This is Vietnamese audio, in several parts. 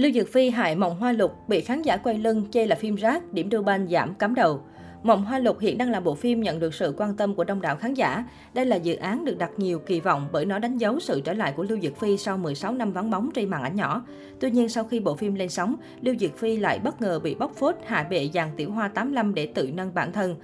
Lưu Dược Phi hại Mộng Hoa Lục bị khán giả quay lưng chê là phim rác, điểm đô ban giảm cắm đầu. Mộng Hoa Lục hiện đang là bộ phim nhận được sự quan tâm của đông đảo khán giả. Đây là dự án được đặt nhiều kỳ vọng bởi nó đánh dấu sự trở lại của Lưu Dược Phi sau 16 năm vắng bóng trên màn ảnh nhỏ. Tuy nhiên, sau khi bộ phim lên sóng, Lưu Dược Phi lại bất ngờ bị bóc phốt hạ bệ dàn tiểu hoa 85 để tự nâng bản thân.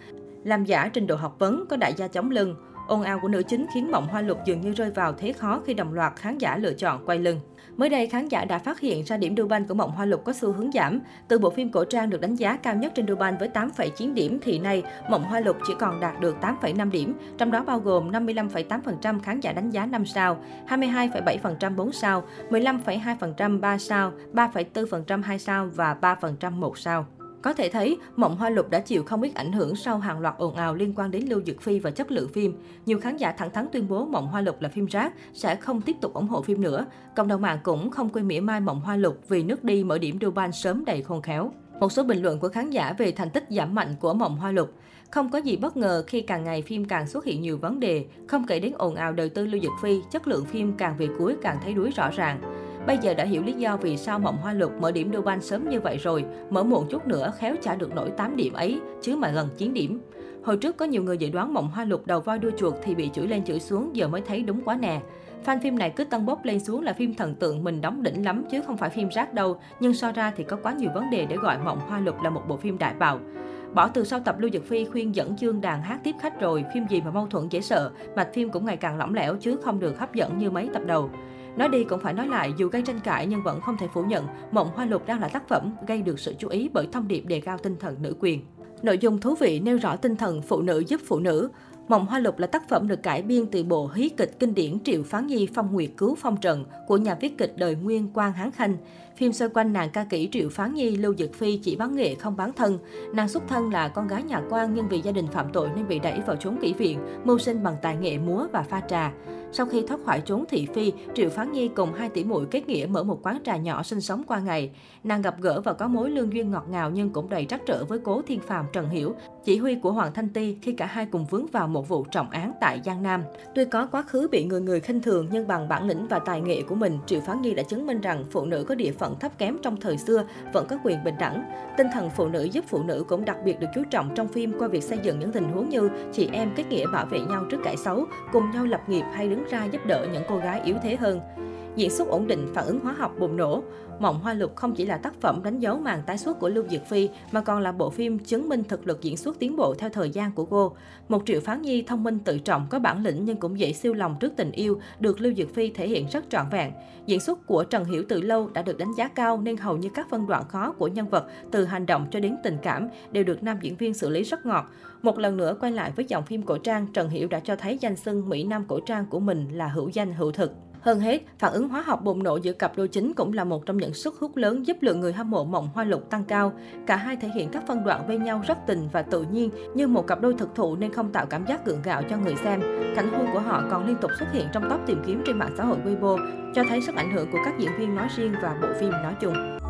Làm giả trình độ học vấn có đại gia chống lưng. Ồn ào của nữ chính khiến Mộng Hoa Lục dường như rơi vào thế khó khi đồng loạt khán giả lựa chọn quay lưng. Mới đây, khán giả đã phát hiện ra điểm Duban của Mộng Hoa Lục có xu hướng giảm. Từ bộ phim cổ trang được đánh giá cao nhất trên Duban với 8,9 điểm thì nay Mộng Hoa Lục chỉ còn đạt được 8,5 điểm, trong đó bao gồm 55,8% khán giả đánh giá 5 sao, 22,7% 4 sao, 15,2% 3 sao, 3,4% 2 sao và 3% 1 sao. Có thể thấy, Mộng Hoa Lục đã chịu không ít ảnh hưởng sau hàng loạt ồn ào liên quan đến Lưu Dực Phi và chất lượng phim. Nhiều khán giả thẳng thắn tuyên bố Mộng Hoa Lục là phim rác, sẽ không tiếp tục ủng hộ phim nữa. Cộng đồng mạng cũng không quên mỉa mai Mộng Hoa Lục vì nước đi mở điểm Duban sớm đầy khôn khéo. Một số bình luận của khán giả về thành tích giảm mạnh của Mộng Hoa Lục. Không có gì bất ngờ khi càng ngày phim càng xuất hiện nhiều vấn đề, không kể đến ồn ào đời tư Lưu Dực Phi, chất lượng phim càng về cuối càng thấy đuối rõ ràng. Bây giờ đã hiểu lý do vì sao Mộng Hoa Lục mở điểm Dubai sớm như vậy rồi, mở muộn chút nữa khéo trả được nổi 8 điểm ấy, chứ mà gần 9 điểm. Hồi trước có nhiều người dự đoán Mộng Hoa Lục đầu voi đuôi chuột thì bị chửi lên chửi xuống, giờ mới thấy đúng quá nè. Fan phim này cứ tân bốc lên xuống là phim thần tượng mình đóng đỉnh lắm chứ không phải phim rác đâu, nhưng so ra thì có quá nhiều vấn đề để gọi Mộng Hoa Lục là một bộ phim đại bạo. Bỏ từ sau tập Lưu Dực Phi khuyên dẫn chương đàn hát tiếp khách rồi, phim gì mà mâu thuẫn dễ sợ, mạch phim cũng ngày càng lỏng lẻo chứ không được hấp dẫn như mấy tập đầu. Nói đi cũng phải nói lại, dù gây tranh cãi nhưng vẫn không thể phủ nhận, Mộng Hoa Lục đang là tác phẩm gây được sự chú ý bởi thông điệp đề cao tinh thần nữ quyền. Nội dung thú vị nêu rõ tinh thần phụ nữ giúp phụ nữ. Mộng Hoa Lục là tác phẩm được cải biên từ bộ hí kịch kinh điển Triệu Phán Nhi Phong Nguyệt Cứu Phong Trần của nhà viết kịch đời Nguyên Quang Hán Khanh. Phim xoay quanh nàng ca kỹ Triệu Phán Nhi Lưu Dực Phi chỉ bán nghệ không bán thân. Nàng xuất thân là con gái nhà quan nhưng vì gia đình phạm tội nên bị đẩy vào chốn kỹ viện, mưu sinh bằng tài nghệ múa và pha trà. Sau khi thoát khỏi chốn thị phi, Triệu Phán Nhi cùng hai tỷ muội kết nghĩa mở một quán trà nhỏ sinh sống qua ngày. Nàng gặp gỡ và có mối lương duyên ngọt ngào nhưng cũng đầy trắc trở với cố thiên phàm Trần Hiểu, chỉ huy của Hoàng Thanh Ti khi cả hai cùng vướng vào một vụ trọng án tại Giang Nam. Tuy có quá khứ bị người người khinh thường nhưng bằng bản lĩnh và tài nghệ của mình, Triệu Phán Nhi đã chứng minh rằng phụ nữ có địa phận thấp kém trong thời xưa vẫn có quyền bình đẳng. Tinh thần phụ nữ giúp phụ nữ cũng đặc biệt được chú trọng trong phim qua việc xây dựng những tình huống như chị em kết nghĩa bảo vệ nhau trước cãi xấu, cùng nhau lập nghiệp hay đứng đứng ra giúp đỡ những cô gái yếu thế hơn. Diễn xuất ổn định, phản ứng hóa học bùng nổ. Mộng Hoa Lục không chỉ là tác phẩm đánh dấu màn tái xuất của Lưu diệc Phi, mà còn là bộ phim chứng minh thực lực diễn xuất tiến bộ theo thời gian của cô. Một triệu phán nhi thông minh tự trọng, có bản lĩnh nhưng cũng dễ siêu lòng trước tình yêu, được Lưu diệc Phi thể hiện rất trọn vẹn. Diễn xuất của Trần Hiểu từ lâu đã được đánh giá cao nên hầu như các phân đoạn khó của nhân vật, từ hành động cho đến tình cảm, đều được nam diễn viên xử lý rất ngọt. Một lần nữa quay lại với dòng phim cổ trang, Trần Hiểu đã cho thấy danh xưng Mỹ Nam cổ trang của mình là hữu danh hữu thực. Hơn hết, phản ứng hóa học bùng nổ giữa cặp đôi chính cũng là một trong những sức hút lớn giúp lượng người hâm mộ mộng hoa lục tăng cao. Cả hai thể hiện các phân đoạn bên nhau rất tình và tự nhiên, như một cặp đôi thực thụ nên không tạo cảm giác gượng gạo cho người xem. Cảnh hôn của họ còn liên tục xuất hiện trong top tìm kiếm trên mạng xã hội Weibo, cho thấy sức ảnh hưởng của các diễn viên nói riêng và bộ phim nói chung.